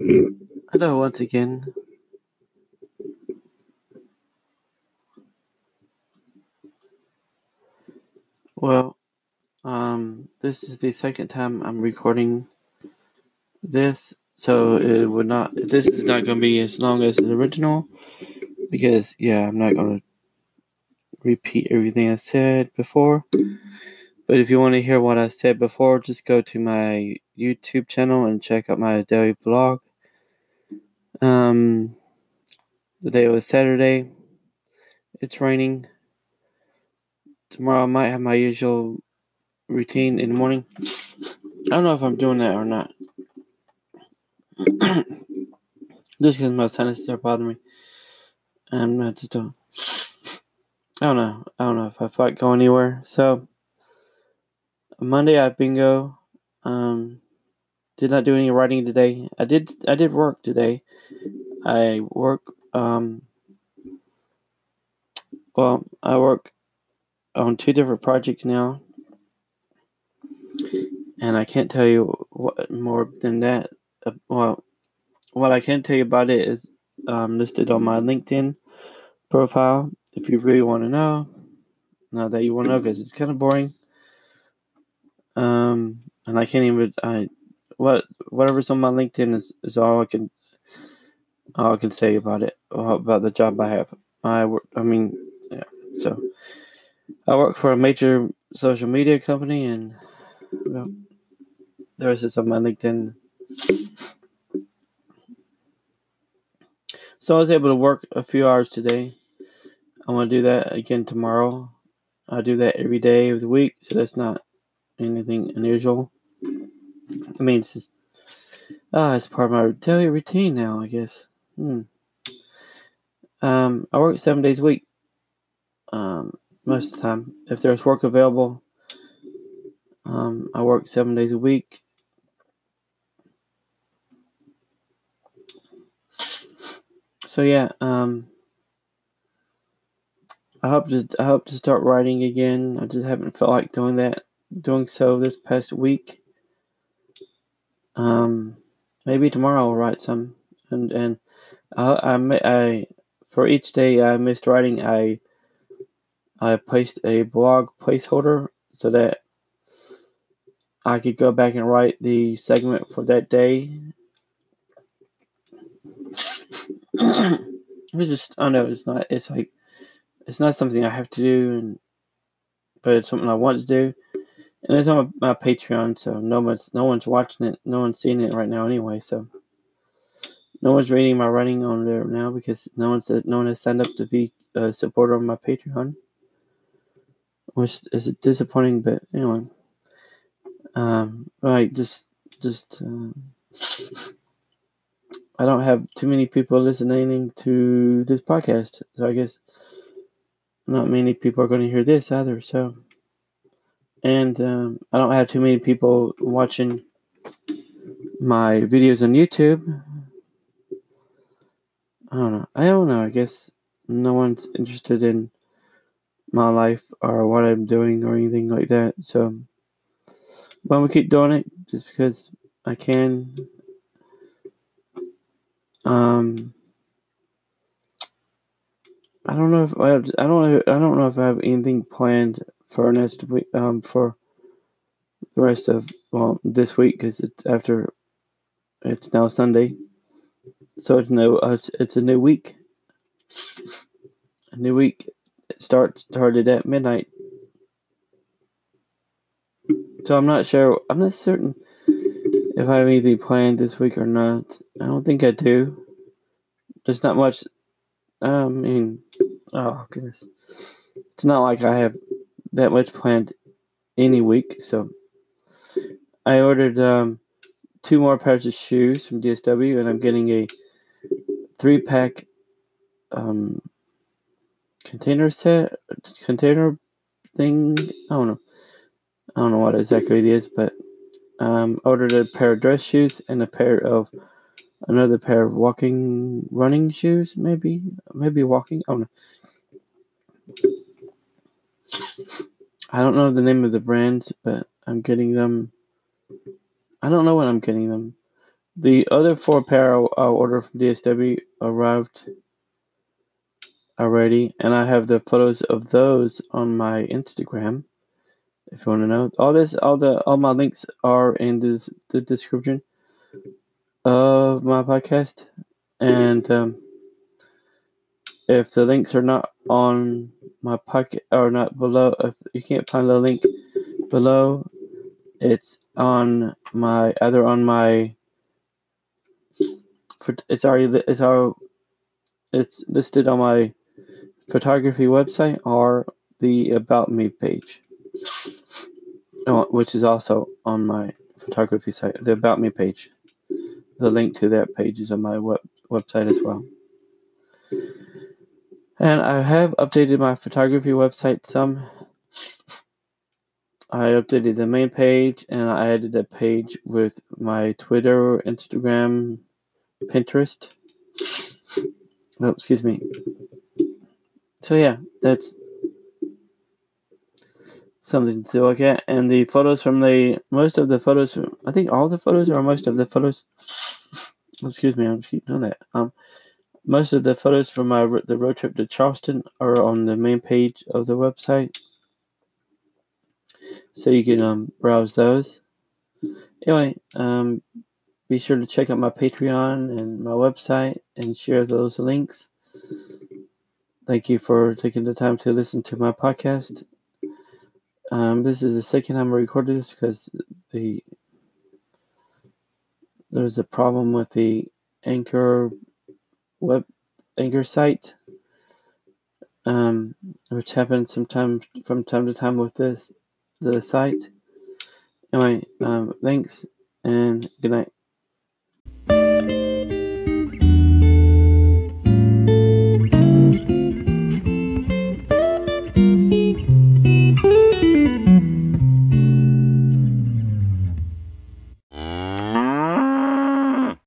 Hello once again. Well, um, this is the second time I'm recording this, so it would not. This is not going to be as long as the original because, yeah, I'm not going to repeat everything I said before. But if you want to hear what I said before, just go to my YouTube channel and check out my daily vlog. Um, the day was Saturday. It's raining. Tomorrow I might have my usual routine in the morning. I don't know if I'm doing that or not. just because my sinuses are bothering me. I'm not just don't. I don't know. I don't know if I feel like going anywhere. So Monday I bingo. Um, did not do any writing today. I did. I did work today. I work. Um, well, I work on two different projects now, and I can't tell you what more than that. Uh, well, what I can tell you about it is um, listed on my LinkedIn profile. If you really want to know, Not that you want to know, because it's kind of boring. Um, and I can't even. I what whatever's on my LinkedIn is, is all I can all I can say about it about the job I have. I work. I mean, yeah. So I work for a major social media company, and well, the on my LinkedIn. So I was able to work a few hours today. I want to do that again tomorrow. I do that every day of the week, so that's not anything unusual. I mean, it's just, ah, it's part of my daily routine now, I guess. Hmm. Um, I work seven days a week. Um, most of the time, if there's work available, um, I work seven days a week. So yeah, um, I hope to I hope to start writing again. I just haven't felt like doing that, doing so this past week. Um, maybe tomorrow I'll write some, and and I I, I for each day I missed writing I I placed a blog placeholder so that I could go back and write the segment for that day. it's just I know it's not it's like it's not something I have to do and but it's something I want to do. And it's on my, my Patreon, so no one's no one's watching it, no one's seeing it right now anyway. So no one's reading my writing on there now because no one said no one has signed up to be a supporter on my Patreon, which is disappointing. But anyway, um, right, just just um, I don't have too many people listening to this podcast, so I guess not many people are going to hear this either. So and um, I don't have too many people watching my videos on YouTube. I don't know. I don't know. I guess no one's interested in my life or what I'm doing or anything like that. So, but we keep doing it just because I can. Um, I don't know if I, have, I don't. I don't know if I have anything planned for next week, um, for the rest of well this week because it's after it's now Sunday, so it's no uh, it's, it's a new week. A new week starts started at midnight. So I'm not sure. I'm not certain if I have anything planned this week or not. I don't think I do. There's not much. I mean, oh goodness, it's not like I have that much planned any week. So I ordered um, two more pairs of shoes from DSW, and I'm getting a three pack um, container set container thing. I don't know. I don't know what exactly it is, but um, ordered a pair of dress shoes and a pair of another pair of walking running shoes. Maybe maybe walking. Don't know. I don't know the name of the brands, but I'm getting them. I don't know when I'm getting them, the other four pair I ordered from DSW arrived already, and I have the photos of those on my Instagram. If you want to know, all this, all the, all my links are in this, the description of my podcast, and um, if the links are not on my pocket or not below, if you can't find the link below, it's on my either on my it's already it's our it's listed on my photography website or the about me page oh, which is also on my photography site the about me page. The link to that page is on my web, website as well and i have updated my photography website some i updated the main page and i added a page with my twitter instagram pinterest oh excuse me so yeah, that's something to look at. And the photos from the most of the photos, I think all the photos or most of the photos. Excuse me, I'm keep doing that. Um, most of the photos from my the road trip to Charleston are on the main page of the website, so you can um browse those. Anyway, um, be sure to check out my Patreon and my website and share those links. Thank you for taking the time to listen to my podcast. Um, this is the second time I recorded this because the there's a problem with the Anchor Anchor site, um, which happens sometimes from time to time with this the site. Anyway, um, thanks and good night.